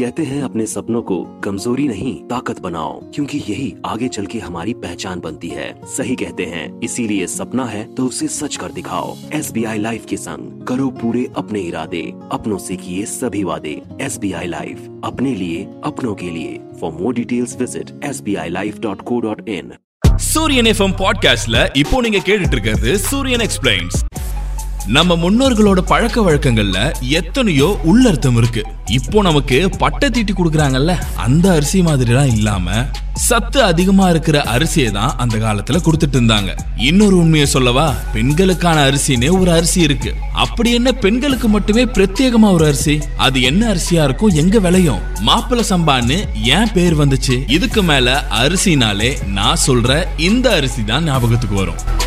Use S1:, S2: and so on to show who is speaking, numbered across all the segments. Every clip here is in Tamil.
S1: कहते हैं अपने सपनों को कमजोरी नहीं ताकत बनाओ क्योंकि यही आगे चल के हमारी पहचान बनती है सही कहते हैं इसीलिए सपना है तो उसे सच कर दिखाओ एस बी आई लाइफ के संग करो पूरे अपने इरादे अपनों से किए सभी वादे एस बी आई लाइफ अपने लिए अपनों के लिए for more details visit S B I life dot co dot in
S2: Suryan FM பாட்காஸ்ட்ல இப்போ நீங்க கேட்டுட்டு இருக்கிறது சூரியன் எக்ஸ்பிளைன்ஸ் நம்ம முன்னோர்களோட பழக்க வழக்கங்கள்ல எத்தனையோ உள்ளர்த்தம் இருக்கு. இப்போ நமக்கு பட்டை தீட்டி கொடுக்குறாங்கல்ல அந்த அரிசி மாதிரிலாம் இல்லாம சத்து அதிகமா இருக்கிற அரிசியை தான் அந்த காலத்துல கொடுத்துட்டு இருந்தாங்க. இன்னொரு உண்மையை சொல்லவா பெண்களுக்கான அரிசினே ஒரு அரிசி இருக்கு. அப்படி என்ன பெண்களுக்கு மட்டுமே பிரத்யேகமா ஒரு அரிசி? அது என்ன அரிசியா இருக்கும்? எங்க விளையும்? மாப்பிள்ள சம்பான்னு ஏன் பேர் வந்துச்சு? இதுக்கு மேல அரிசினாலே நான் சொல்ற இந்த அரிசி தான் ஞாபகத்துக்கு வரும்.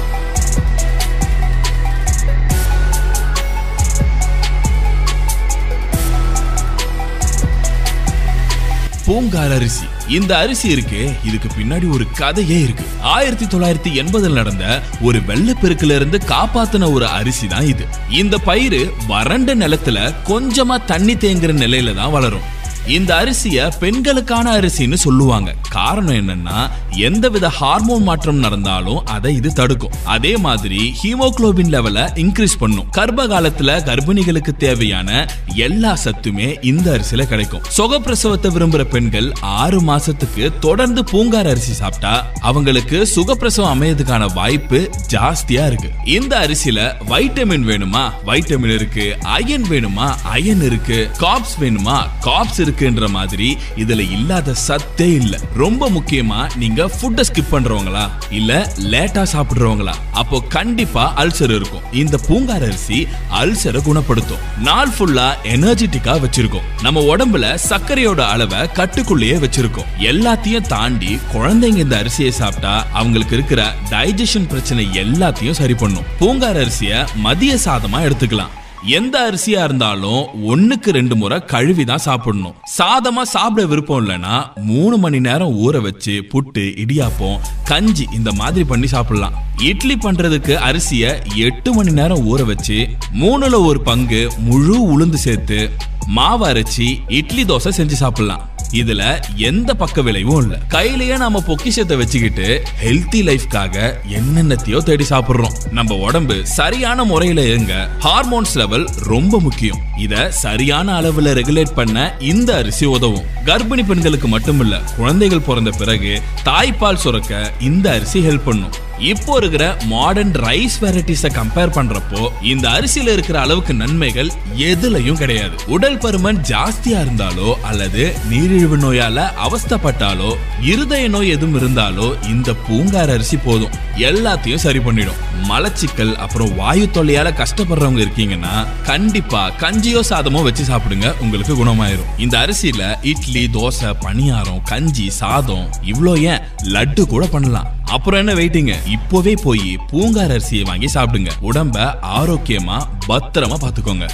S2: பூங்கால் அரிசி. இந்த அரிசி இருக்கு இதுக்கு பின்னாடி ஒரு கதையே இருக்கு. ஆயிரத்தி தொள்ளாயிரத்தி எண்பதில் நடந்த ஒரு வெள்ளப்பெருக்குல இருந்து காப்பாத்தின ஒரு அரிசி தான் இது. இந்த பயிர் வறண்ட நிலத்துல கொஞ்சமா தண்ணி தேங்குற நிலையில தான் வளரும். இந்த அரிசிய பெண்களுக்கான அரிசின்னு சொல்லுவாங்க. காரணம் என்னன்னா எந்தவித ஹார்மோன் மாற்றம் நடந்தாலும் அதை இது தடுக்கும். அதே மாதிரி ஹீமோகுளோபின் லெவலை இன்க்ரீஸ் பண்ணும். கர்ப்ப காலத்துல கர்ப்பிணிகளுக்கு தேவையான எல்லா சத்துமே இந்த அரிசியில கிடைக்கும். சுகப்பிரசவத்தை விரும்புற பெண்கள் ஆறு மாசத்துக்கு தொடர்ந்து பூங்கார் அரிசி சாப்பிட்டா அவங்களுக்கு சுகப்பிரசவம் அமையதுக்கான வாய்ப்பு ஜாஸ்தியா இருக்கு. இந்த அரிசியில வைட்டமின் வேணுமா? வைட்டமின் இருக்கு அயன் வேணுமா? அயன் இருக்கு காப்ஸ் வேணுமா? காப்ஸ் இருக்குன்ற மாதிரி இதுல இல்லாத சத்தே இல்ல. ரொம்ப முக்கியமா நீங்க ஃபுட்டை ஸ்கிப் பண்றவங்களா? இல்ல லேட்டா சாப்பிடுறவங்களா? அப்போ கண்டிப்பா அல்சர் இருக்கும். இந்த பூங்கார் அரிசி அல்சரை குணப்படுத்தும். நாள் ஃபுல்லா எனர்ஜெட்டிக்கா வச்சிருக்கும். நம்ம உடம்புல சர்க்கரையோட அளவை கட்டுக்குள்ளேயே வச்சிருக்கும். எல்லாத்தையும் தாண்டி குழந்தைங்க இந்த அரிசியை சாப்பிட்டா அவங்களுக்கு இருக்கிற டைஜஷன் பிரச்சனை எல்லாத்தையும் சரி பண்ணும். பூங்கார் அரிசியை மதிய சாதமா எடுத்துக்கலாம். எந்த அரிசியா இருந்தாலும் ஒண்ணுக்கு ரெண்டு முறை கழுவி தான் சாப்பிடணும். சாதமா சாப்பிட விருப்பம் இல்லைன்னா மூணு மணி நேரம் ஊற வச்சு புட்டு இடியாப்பம் கஞ்சி இந்த மாதிரி பண்ணி சாப்பிடலாம். இட்லி பண்றதுக்கு அரிசிய எட்டு மணி நேரம் ஊற வச்சு மூணுல ஒரு பங்கு முழு உளுந்து சேர்த்து மாவு அரைச்சி இட்லி தோசை செஞ்சு சாப்பிடலாம். இதுல எந்த பக்க விளைவும் இல்ல. கையிலேயே நாம பொக்கிஷத்தை வச்சுக்கிட்டு ஹெல்த்தி லைஃப்காக என்னென்னத்தையோ தேடி சாப்பிடுறோம். நம்ம உடம்பு சரியான முறையில இயங்க ஹார்மோன்ஸ் லெவல் ரொம்ப முக்கியம். இத சரியான அளவுல ரெகுலேட் பண்ண இந்த அரிசி உதவும். கர்ப்பிணி பெண்களுக்கு மட்டுமில்ல குழந்தைகள் பிறந்த பிறகு தாய்ப்பால் சுரக்க இந்த அரிசி ஹெல்ப் பண்ணும். இப்போ இருக்கிற மாடர்ன் ரைஸ் வெரைட்டிஸ கம்பேர் பண்றப்போ இந்த அரிசியில இருக்கிற அளவுக்கு நன்மைகள் எதுலயும் கிடையாது. உடல் பருமன் ஜாஸ்தியா இருந்தாலோ அல்லது நீரிழிவு நோயால அவஸ்தப்பட்டாலோ இருதய நோய் எதுவும் இருந்தாலோ இந்த பூங்கார் அரிசி போதும். எல்லாத்தையும் சரி பண்ணிடும். மலச்சிக்கல் அப்புறம் வாயு தொல்லையால கஷ்டப்படுறவங்க இருக்கீங்கன்னா கண்டிப்பா கஞ்சியோ சாதமோ வச்சு சாப்பிடுங்க. உங்களுக்கு குணமாயிரும். இந்த அரிசியில இட்லி தோசை பணியாரம் கஞ்சி சாதம் இவ்வளோ ஏன்? லட்டு கூட பண்ணலாம். அப்புறம் என்ன வெயிட்டிங்க இப்போவே போய் பூங்கார் அரிசியை வாங்கி சாப்பிடுங்க. உடம்ப ஆரோக்கியமா பத்திரமா பாத்துக்கோங்க.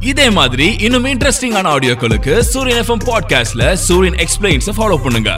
S2: இதே மாதிரி இன்னும் இன்ட்ரெஸ்டிங்கான ஆடியோக்களுக்கு சூரியன் எஃப்எம் பாட்காஸ்ட்ல சூரியன் எக்ஸ்பிளைன்ஸ் ஃபாலோ பண்ணுங்க.